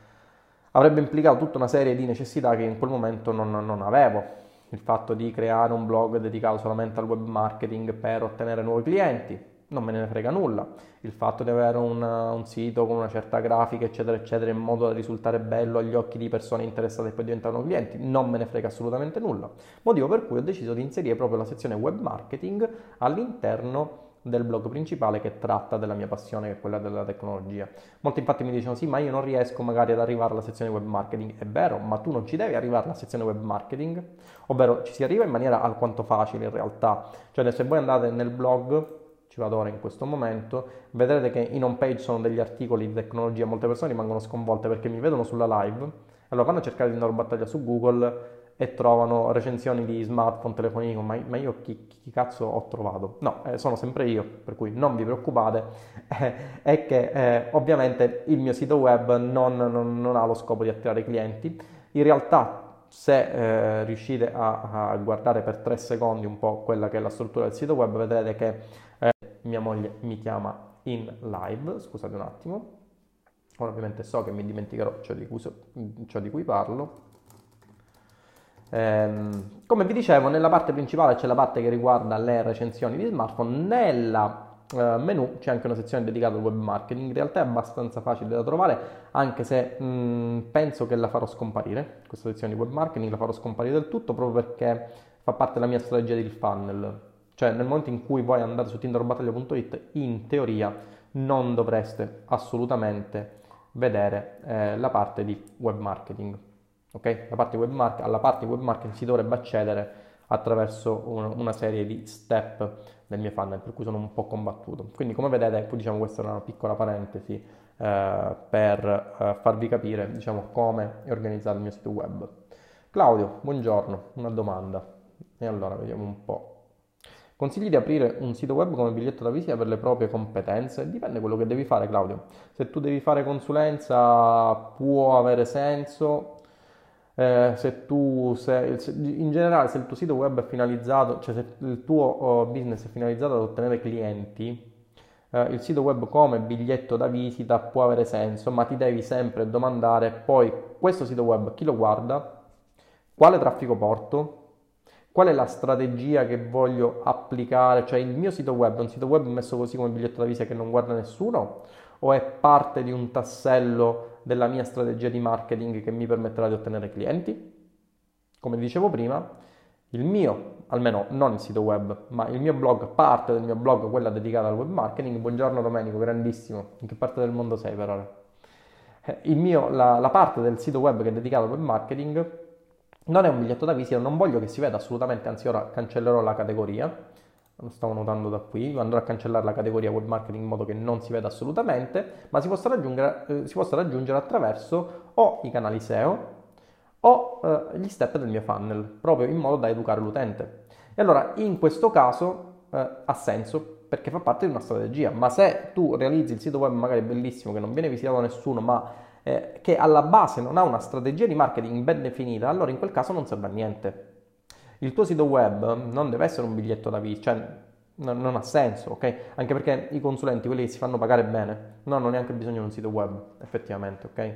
avrebbe implicato tutta una serie di necessità che in quel momento non, non avevo il fatto di creare un blog dedicato solamente al web marketing per ottenere nuovi clienti, non me ne frega nulla. Il fatto di avere un, un, sito con una certa grafica, eccetera, eccetera, in modo da risultare bello agli occhi di persone interessate e poi diventano clienti, non me ne frega assolutamente nulla. Motivo per cui ho deciso di inserire proprio la sezione web marketing all'interno del blog principale che tratta della mia passione, che è quella della tecnologia. Molti infatti mi dicono sì, ma io non riesco magari ad arrivare alla sezione web marketing. È vero, ma tu non ci devi arrivare alla sezione web marketing, ovvero ci si arriva in maniera alquanto facile in realtà. Cioè se voi andate nel blog, ci vado ora in questo momento, vedrete che in home page sono degli articoli di tecnologia, molte persone rimangono sconvolte perché mi vedono sulla live, allora vanno a cercare di andare battaglia su Google e trovano recensioni di smartphone, telefonini, ma, ma io chi, chi, cazzo ho trovato? No, eh, sono sempre io, per cui non vi preoccupate, è che eh, ovviamente il mio sito web non, non, non, ha lo scopo di attirare clienti, in realtà se eh, riuscite a, a, guardare per tre secondi un po' quella che è la struttura del sito web, vedrete che eh, mia moglie mi chiama in live, scusate un attimo, ora ovviamente so che mi dimenticherò ciò di cui, ciò di cui parlo, come vi dicevo, nella parte principale c'è la parte che riguarda le recensioni di smartphone, nella Uh, menu c'è anche una sezione dedicata al web marketing, in realtà è abbastanza facile da trovare, anche se mh, mm, penso che la farò scomparire, questa sezione di web marketing la farò scomparire del tutto proprio perché fa parte della mia strategia di funnel, cioè nel momento in cui voi andate su tinderbattaglia.it in teoria non dovreste assolutamente vedere eh, la parte di web marketing. Okay? Parte market, alla parte web marketing si dovrebbe accedere attraverso un, una serie di step del mio funnel, per cui sono un po' combattuto. Quindi come vedete, diciamo, questa è una piccola parentesi eh, per eh, farvi capire diciamo, come è organizzato il mio sito web. Claudio, buongiorno, una domanda. E allora vediamo un po'. Consigli di aprire un sito web come biglietto da visita per le proprie competenze? Dipende quello che devi fare, Claudio. Se tu devi fare consulenza può avere senso, eh, se tu sei, in generale se il tuo sito web è finalizzato, cioè se il tuo oh, business è finalizzato ad ottenere clienti, eh, il sito web come biglietto da visita può avere senso, ma ti devi sempre domandare poi questo sito web chi lo guarda, quale traffico porto, qual è la strategia che voglio applicare, cioè il mio sito web è un sito web messo così come biglietto da visita che non guarda nessuno o è parte di un tassello della mia strategia di marketing che mi permetterà di ottenere clienti. Come dicevo prima, il mio, almeno non il sito web, ma il mio blog, parte del mio blog, quella dedicata al web marketing. Buongiorno Domenico, grandissimo. In che parte del mondo sei per ora? Eh, mio, la, la parte del sito web che è dedicata al web marketing non è un biglietto da visita, non voglio che si veda assolutamente, anzi ora cancellerò la categoria. Lo stavo notando da qui, andrò a cancellare la categoria web marketing in modo che non si veda assolutamente, ma si possa raggiungere, eh, si possa raggiungere attraverso o i canali SEO o eh, gli step del mio funnel, proprio in modo da educare l'utente. E allora in questo caso eh, ha senso perché fa parte di una strategia, ma se tu realizzi il sito web magari bellissimo che non viene visitato da nessuno, ma eh, che alla base non ha una strategia di marketing ben definita, allora in quel caso non serve a niente il tuo sito web non deve essere un biglietto da visita, cioè non, non, ha senso, ok? Anche perché i consulenti, quelli che si fanno pagare bene, non hanno neanche bisogno di un sito web, effettivamente, ok?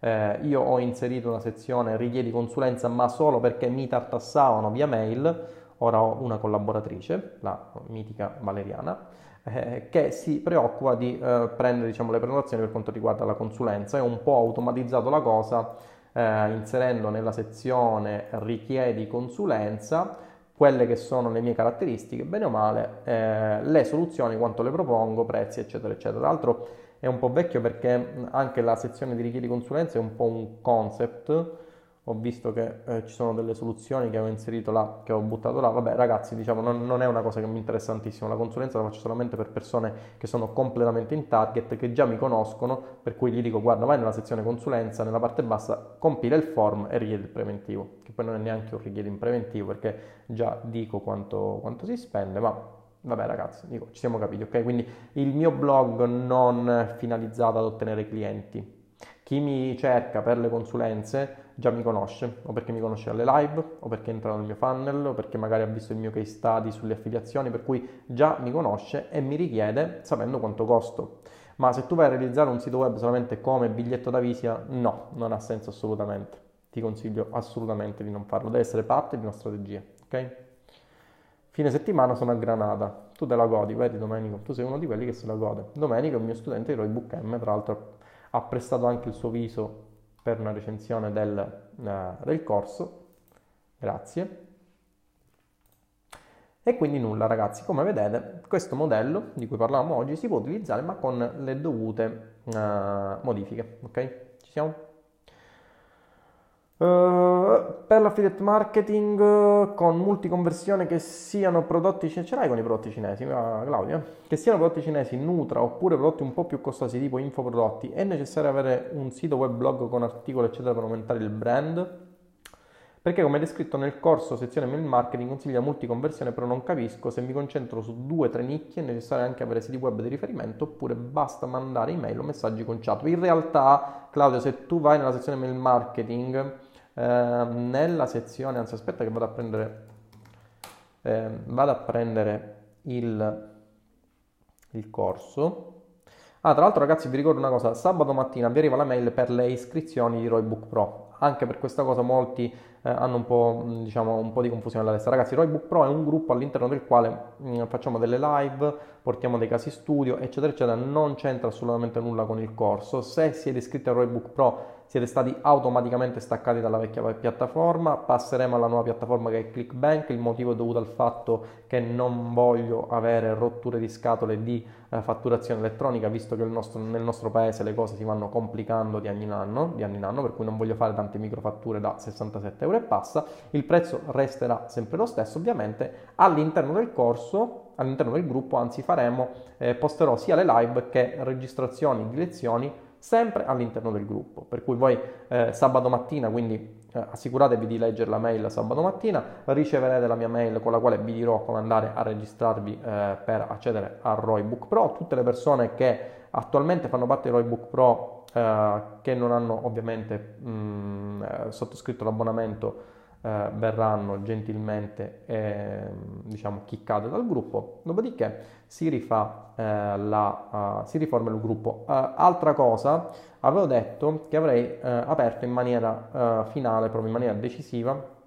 Eh, io ho inserito una sezione richiedi consulenza, ma solo perché mi tartassavano via mail. Ora ho una collaboratrice, la mitica Valeriana, eh, che si preoccupa di eh, prendere diciamo, le prenotazioni per quanto riguarda la consulenza. È un po' automatizzato la cosa, eh, inserendo nella sezione richiedi consulenza quelle che sono le mie caratteristiche, bene o male, eh, le soluzioni, quanto le propongo, prezzi, eccetera, eccetera. Tra l'altro è un po' vecchio perché anche la sezione di richiedi consulenza è un po' un concept. Ho visto che eh, ci sono delle soluzioni che ho inserito là, che ho buttato là. Vabbè, ragazzi, diciamo, non, non, è una cosa che mi interessa tantissimo. La consulenza la faccio solamente per persone che sono completamente in target, che già mi conoscono, per cui gli dico: guarda, vai nella sezione consulenza, nella parte bassa, compila il form e richiedi il preventivo. Che poi non è neanche un richiedi in preventivo perché già dico quanto, quanto si spende, ma Vabbè ragazzi, dico, ci siamo capiti, ok? Quindi il mio blog non è finalizzato ad ottenere clienti. Chi mi cerca per le consulenze già mi conosce, o perché mi conosce alle live, o perché entra nel mio funnel, o perché magari ha visto il mio case study sulle affiliazioni, per cui già mi conosce e mi richiede sapendo quanto costo. Ma se tu vai a realizzare un sito web solamente come biglietto da visita, no, non ha senso assolutamente. Ti consiglio assolutamente di non farlo, deve essere parte di una strategia, ok? Fine settimana sono a Granada, tu te la godi, vedi Domenico? Tu sei uno di quelli che se la gode. Domenico è un mio studente di Roybook M, tra l'altro ha prestato anche il suo viso per una recensione del, uh, del corso. Grazie. E quindi nulla ragazzi, come vedete questo modello di cui parlavamo oggi si può utilizzare ma con le dovute uh, modifiche, ok? Ci siamo? Uh, per l'affiliate marketing uh, con multiconversione che siano prodotti cinesi, ce l'hai con i prodotti cinesi, uh, Claudia? Che siano prodotti cinesi, Nutra oppure prodotti un po' più costosi tipo infoprodotti, è necessario avere un sito web blog con articoli eccetera per aumentare il brand? Perché come descritto nel corso sezione mail marketing consiglia multiconversione però non capisco se mi concentro su due o tre nicchie è necessario anche avere siti web di riferimento oppure basta mandare email o messaggi con chat. In realtà Claudio se tu vai nella sezione mail marketing eh, nella sezione, anzi aspetta che vado a prendere, eh, vado a prendere il, il corso. Ah, tra l'altro ragazzi vi ricordo una cosa, sabato mattina vi arriva la mail per le iscrizioni di Roybook Pro. Anche per questa cosa molti eh, hanno un po', diciamo, un po' di confusione alla testa. Ragazzi, Roybook Pro è un gruppo all'interno del quale mh, mm, facciamo delle live, portiamo dei casi studio, eccetera, eccetera. Non c'entra assolutamente nulla con il corso. Se siete iscritti a Roybook Pro siete stati automaticamente staccati dalla vecchia piattaforma, passeremo alla nuova piattaforma che è ClickBank, il motivo è dovuto al fatto che non voglio avere rotture di scatole di eh, fatturazione elettronica, visto che nostro, nel nostro paese le cose si vanno complicando di anno in anno, di anno in anno, per cui non voglio fare tante microfatture da 67 euro e passa, il prezzo resterà sempre lo stesso, ovviamente. All'interno del corso, all'interno del gruppo, anzi faremo, eh, posterò sia le live che registrazioni di lezioni sempre all'interno del gruppo. Per cui voi eh, sabato mattina, quindi eh, assicuratevi di leggere la mail sabato mattina, riceverete la mia mail con la quale vi dirò come andare a registrarvi eh, per accedere a Roybook Pro. Tutte le persone che attualmente fanno parte di Roybook Pro eh, che non hanno ovviamente mh, mm, eh, sottoscritto l'abbonamento eh, verranno gentilmente eh, diciamo chiccate dal gruppo dopodiché si rifà eh, la uh, si riforma il gruppo uh, altra cosa avevo detto che avrei uh, aperto in maniera finale proprio in maniera decisiva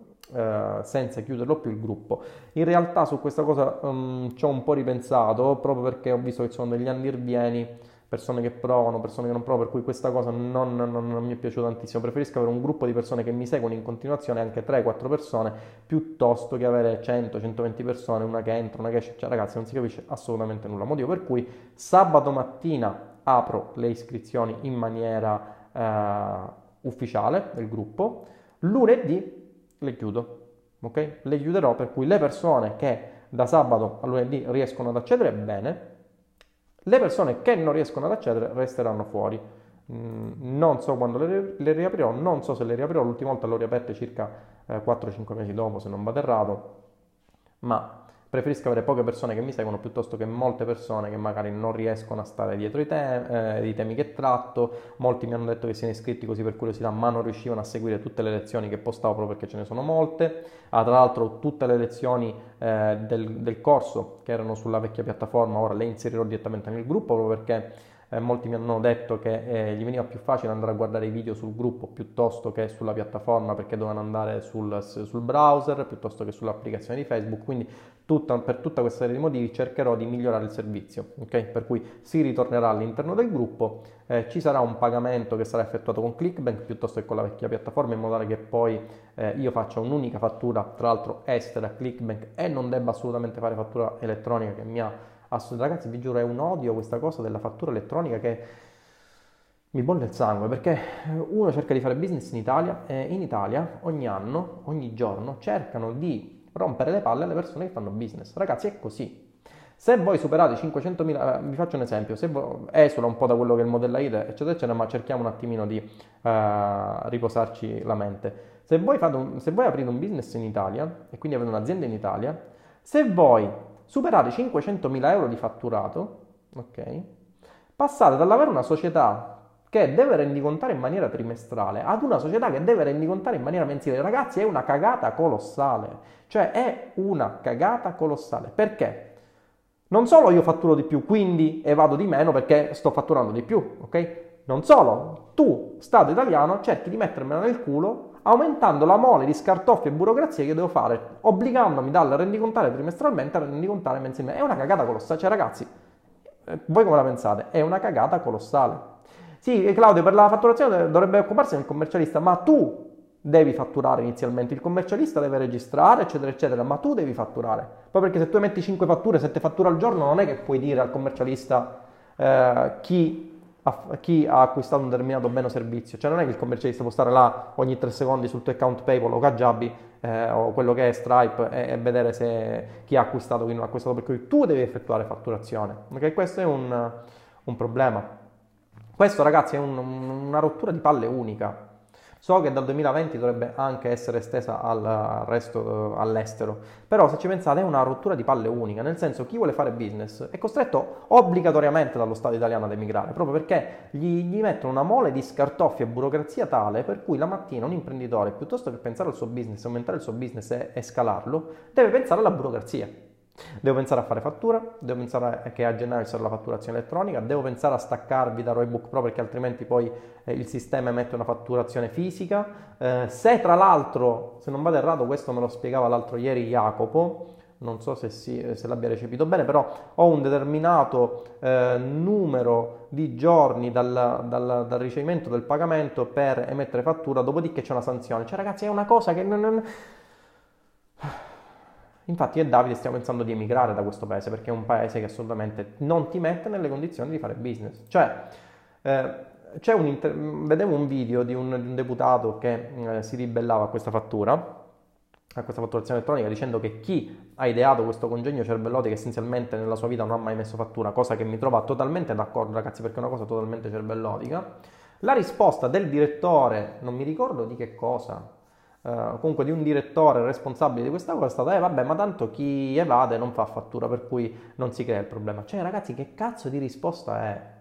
senza chiuderlo più il gruppo. In realtà su questa cosa um, ci ho un po' ripensato proprio perché ho visto che sono degli andirvieni persone che provano, persone che non provano, per cui questa cosa non, non, non, mi è piaciuta tantissimo. Preferisco avere un gruppo di persone che mi seguono in continuazione, anche 3-4 persone, piuttosto che avere 100-120 persone, una che entra, una che esce. Cioè, ragazzi, non si capisce assolutamente nulla. Motivo per cui sabato mattina apro le iscrizioni in maniera eh, ufficiale del gruppo, lunedì le chiudo. Ok? Le chiuderò per cui le persone che da sabato a lunedì riescono ad accedere bene, le persone che non riescono ad accedere resteranno fuori. Mm, non so quando le, le, riaprirò, non so se le riaprirò, l'ultima volta le ho riaperte circa eh, 4-5 mesi dopo, se non vado errato, ma preferisco avere poche persone che mi seguono piuttosto che molte persone che magari non riescono a stare dietro i, te- eh, i temi che tratto. Molti mi hanno detto che siano iscritti così per curiosità, ma non riuscivano a seguire tutte le lezioni che postavo proprio perché ce ne sono molte. Ah, tra l'altro tutte le lezioni eh, del, del corso che erano sulla vecchia piattaforma ora le inserirò direttamente nel gruppo proprio perché eh, molti mi hanno detto che eh, gli veniva più facile andare a guardare i video sul gruppo piuttosto che sulla piattaforma perché dovevano andare sul, sul browser piuttosto che sull'applicazione di Facebook, quindi tutta, per tutta questa serie di motivi cercherò di migliorare il servizio, okay? per cui si ritornerà all'interno del gruppo, eh, ci sarà un pagamento che sarà effettuato con Clickbank piuttosto che con la vecchia piattaforma in modo tale che poi eh, io faccia un'unica fattura, tra l'altro estera a Clickbank e non debba assolutamente fare fattura elettronica che mi ha assolutamente, ragazzi, vi giuro, è un odio questa cosa della fattura elettronica che mi bolle il sangue perché uno cerca di fare business in Italia e in Italia ogni anno, ogni giorno cercano di rompere le palle alle persone che fanno business. Ragazzi, è così. Se voi superate 500.000, eh, vi faccio un esempio, se esula un po' da quello che è il modello AIDE, eccetera, eccetera, ma cerchiamo un attimino di uh, riposarci la mente. Se voi, un, se voi aprite un business in Italia e quindi avete un'azienda in Italia, se voi superate 500.000 euro di fatturato, ok? Passate dall'avere una società che deve rendicontare in maniera trimestrale ad una società che deve rendicontare in maniera mensile. Ragazzi, è una cagata colossale. Cioè, è una cagata colossale. Perché? Non solo io fatturo di più, quindi evado di meno perché sto fatturando di più, ok? Non solo, tu, Stato italiano, cerchi di mettermela nel culo aumentando la mole di scartoffie e burocrazia che devo fare, obbligandomi dal rendicontare trimestralmente a rendicontare mensilmente. È una cagata colossale. Cioè, ragazzi, eh, voi come la pensate? È una cagata colossale. Sì, Claudio, per la fatturazione dovrebbe occuparsi il commercialista, ma tu devi fatturare inizialmente, il commercialista deve registrare, eccetera, eccetera, ma tu devi fatturare. Poi perché se tu metti 5 fatture, 7 fatture al giorno, non è che puoi dire al commercialista eh, chi a chi ha acquistato un determinato bene o servizio. Cioè non è che il commercialista può stare là ogni tre secondi sul tuo account PayPal o Kajabi eh, o quello che è Stripe e, e, vedere se chi ha acquistato chi non ha acquistato, per cui tu devi effettuare fatturazione. Ok? Questo è un, un problema. Questo ragazzi è un, una rottura di palle unica. So che dal 2020 dovrebbe anche essere estesa al resto, eh, all'estero, però se ci pensate è una rottura di palle unica, nel senso chi vuole fare business è costretto obbligatoriamente dallo Stato italiano ad emigrare, proprio perché gli, gli mettono una mole di scartoffie e burocrazia tale per cui la mattina un imprenditore, piuttosto che pensare al suo business, aumentare il suo business e, e scalarlo, deve pensare alla burocrazia. Devo pensare a fare fattura, devo pensare che a gennaio sarà la fatturazione elettronica, devo pensare a staccarvi da Roybook Pro perché altrimenti poi eh, il sistema emette una fatturazione fisica. Eh, se tra l'altro, se non vado errato, questo me lo spiegava l'altro ieri Jacopo, non so se, si, se l'abbia recepito bene, però ho un determinato eh, numero di giorni dal, dal, dal, ricevimento del pagamento per emettere fattura, dopodiché c'è una sanzione. Cioè ragazzi è una cosa che non... non Infatti io e Davide stiamo pensando di emigrare da questo paese perché è un paese che assolutamente non ti mette nelle condizioni di fare business. Cioè, eh, un inter- vedevo un video di un, di un deputato che eh, si ribellava a questa fattura, a questa fatturazione elettronica, dicendo che chi ha ideato questo congegno cervellotico essenzialmente nella sua vita non ha mai messo fattura, cosa che mi trova totalmente d'accordo ragazzi perché è una cosa totalmente cervellotica. La risposta del direttore, non mi ricordo di che cosa, Uh, comunque di un direttore responsabile di questa cosa è stata, eh vabbè, ma tanto chi evade non fa fattura, per cui non si crea il problema. Cioè, ragazzi, che cazzo di risposta è?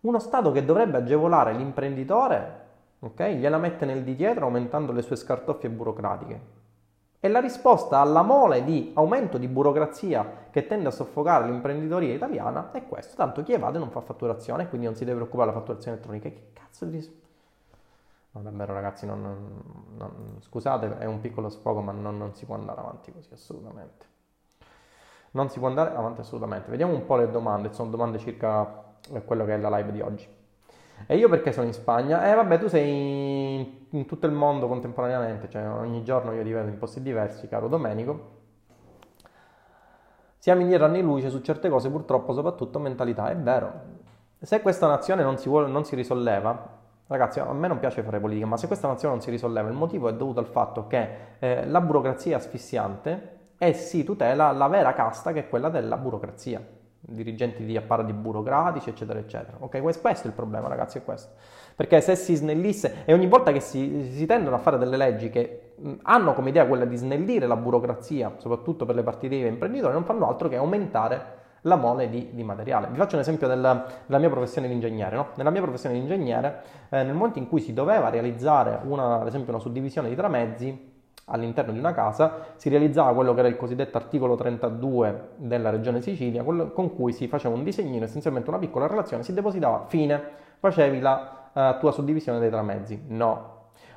Uno Stato che dovrebbe agevolare l'imprenditore, ok? Gliela mette nel di dietro aumentando le sue scartoffie burocratiche. E la risposta alla mole di aumento di burocrazia che tende a soffocare l'imprenditoria italiana è questo. Tanto chi evade non fa fatturazione, quindi non si deve preoccupare della fatturazione elettronica. Che cazzo di risposta? No, davvero ragazzi, non, non, scusate, è un piccolo sfogo, ma non, non, si può andare avanti così, assolutamente. Non si può andare avanti assolutamente. Vediamo un po' le domande, sono domande circa quello che è la live di oggi. E io perché sono in Spagna? Eh vabbè, tu sei in, in tutto il mondo contemporaneamente, cioè ogni giorno io ti in posti diversi, caro Domenico. Siamo indietro anni luce su certe cose, purtroppo, soprattutto mentalità, è vero. Se questa nazione non si, vuole, non si risolleva, Ragazzi, a me non piace fare politica, ma se questa nazione non si risolleva, il motivo è dovuto al fatto che eh, la burocrazia è asfissiante e si tutela la vera casta che è quella della burocrazia, dirigenti di apparati burocratici, eccetera, eccetera. Ok, questo è il problema, ragazzi, è questo. Perché se si snellisse e ogni volta che si, si tendono a fare delle leggi che hanno come idea quella di snellire la burocrazia, soprattutto per le partite IVA imprenditori, non fanno altro che aumentare la mole di, di materiale. Vi faccio un esempio della, della mia professione di ingegnere. No? Nella mia professione di ingegnere, eh, nel momento in cui si doveva realizzare una, ad esempio una suddivisione di tramezzi, all'interno di una casa si realizzava quello che era il cosiddetto articolo 32 della regione Sicilia, con cui si faceva un disegnino, essenzialmente una piccola relazione, si depositava, fine, facevi la uh, tua suddivisione dei tramezzi. No.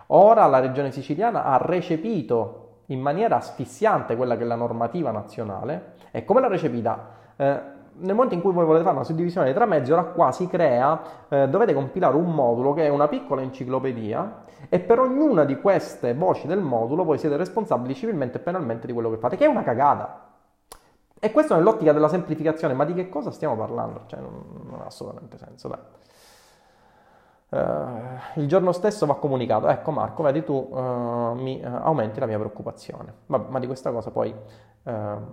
Ora la regione siciliana ha recepito in maniera asfissiante quella che è la normativa nazionale e come l'ha recepita? Eh, nel momento in cui voi volete fare una suddivisione dei tramezzi, ora qua si crea, eh, dovete compilare un modulo che è una piccola enciclopedia e per ognuna di queste voci del modulo voi siete responsabili civilmente e penalmente di quello che fate, che è una cagata. E questo nell'ottica della semplificazione, ma di che cosa stiamo parlando? Cioè, non, non ha assolutamente senso, dai. Uh, il giorno stesso va comunicato, ecco Marco, vedi tu uh, mi uh, aumenti la mia preoccupazione, Vabbè, ma di questa cosa poi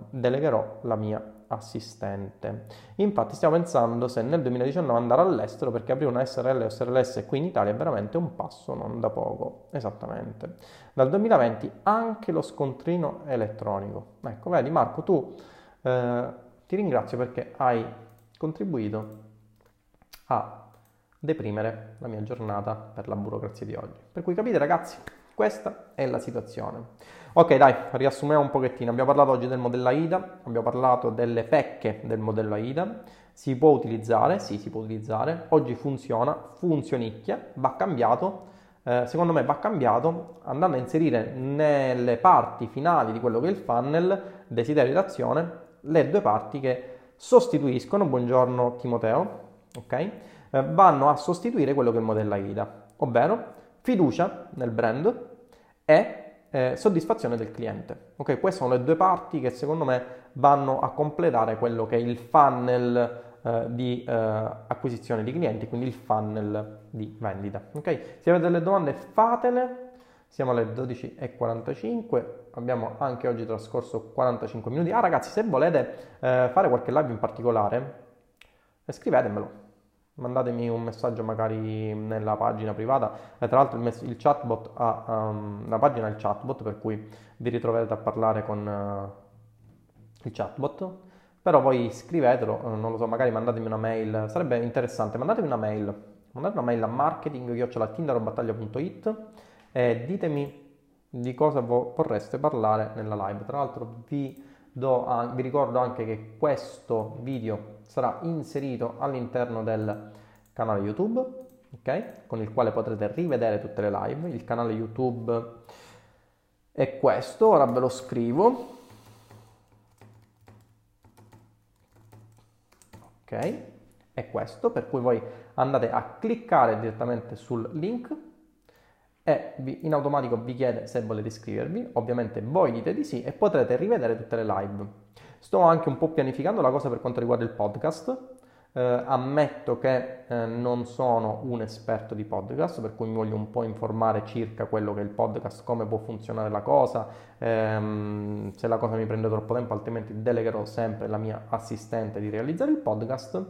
delegherò la mia assistente. Infatti stiamo pensando se nel 2019 andare all'estero perché aprire una SRL o SRLS qui in Italia è veramente un passo non da poco, esattamente. Dal 2020 anche lo scontrino elettronico. Ecco, vedi Marco, tu ti ringrazio perché hai contribuito a deprimere la mia giornata per la burocrazia di oggi. Per cui capite ragazzi, questa è la situazione. Ok dai, riassumiamo un pochettino. Abbiamo parlato oggi del modello AIDA, abbiamo parlato delle pecche del modello AIDA. Si può utilizzare? Sì, si può utilizzare. Oggi funziona, funzionicchia, va cambiato. Eh, secondo me va cambiato andando a inserire nelle parti finali di quello che è il funnel desiderio d'azione le due parti che sostituiscono, buongiorno Timoteo, ok? Eh, vanno a sostituire quello che è il modello AIDA, ovvero fiducia nel brand e eh, soddisfazione del cliente. Ok, queste sono le due parti che secondo me vanno a completare quello che è il funnel eh, di eh, acquisizione di clienti, quindi il funnel di vendita. Ok, se avete delle domande fatele. Siamo alle 12.45, abbiamo anche oggi trascorso 45 minuti. Ah ragazzi, se volete eh, fare qualche live in particolare, scrivetemelo mandatemi un messaggio magari nella pagina privata. E tra l'altro il, mess- il chatbot ha um, la pagina il chatbot, per cui vi ritroverete a parlare con uh, il chatbot. Però voi scrivetelo, uh, non lo so, magari mandatemi una mail, sarebbe interessante, mandatemi una mail, mandate una mail a marketing-tindarobattaglia.it e ditemi di cosa vorreste parlare nella live. Tra l'altro vi, do, vi ricordo anche che questo video sarà inserito all'interno del canale YouTube, ok? Con il quale potrete rivedere tutte le live. Il canale YouTube è questo, ora ve lo scrivo. Ok? È questo, per cui voi andate a cliccare direttamente sul link e vi, in automatico vi chiede se volete iscrivervi, ovviamente voi dite di sì e potrete rivedere tutte le live. Sto anche un po' pianificando la cosa per quanto riguarda il podcast. Eh, ammetto che eh, non sono un esperto di podcast, per cui mi voglio un po' informare circa quello che è il podcast, come può funzionare la cosa, ehm, se la cosa mi prende troppo tempo, altrimenti delegherò sempre la mia assistente di realizzare il podcast.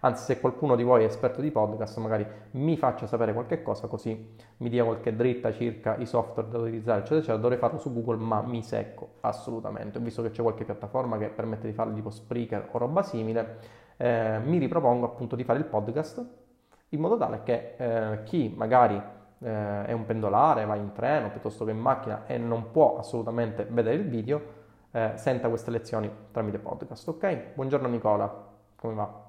Anzi, se qualcuno di voi è esperto di podcast, magari mi faccia sapere qualche cosa, così mi dia qualche dritta circa i software da utilizzare, eccetera, eccetera. Dovrei farlo su Google, ma mi secco assolutamente. Visto che c'è qualche piattaforma che permette di farlo tipo Spreaker o roba simile, eh, mi ripropongo appunto di fare il podcast in modo tale che eh, chi magari eh, è un pendolare, va in treno piuttosto che in macchina e non può assolutamente vedere il video, eh, senta queste lezioni tramite podcast. Ok? Buongiorno Nicola, come va?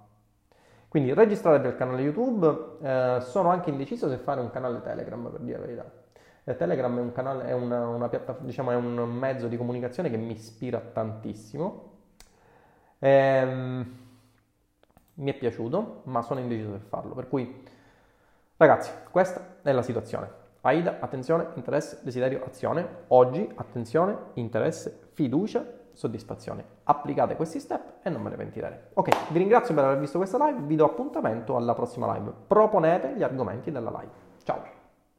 Quindi registratevi al canale YouTube, eh, sono anche indeciso se fare un canale Telegram per dire la verità. Eh, Telegram è un, canale, è, una, una diciamo, è un mezzo di comunicazione che mi ispira tantissimo. Ehm, mi è piaciuto, ma sono indeciso se farlo. Per cui, ragazzi, questa è la situazione. AIDA, attenzione, interesse, desiderio, azione. Oggi, attenzione, interesse, fiducia soddisfazione. Applicate questi step e non me ne pentirete. Ok, vi ringrazio per aver visto questa live, vi do appuntamento alla prossima live. Proponete gli argomenti della live. Ciao!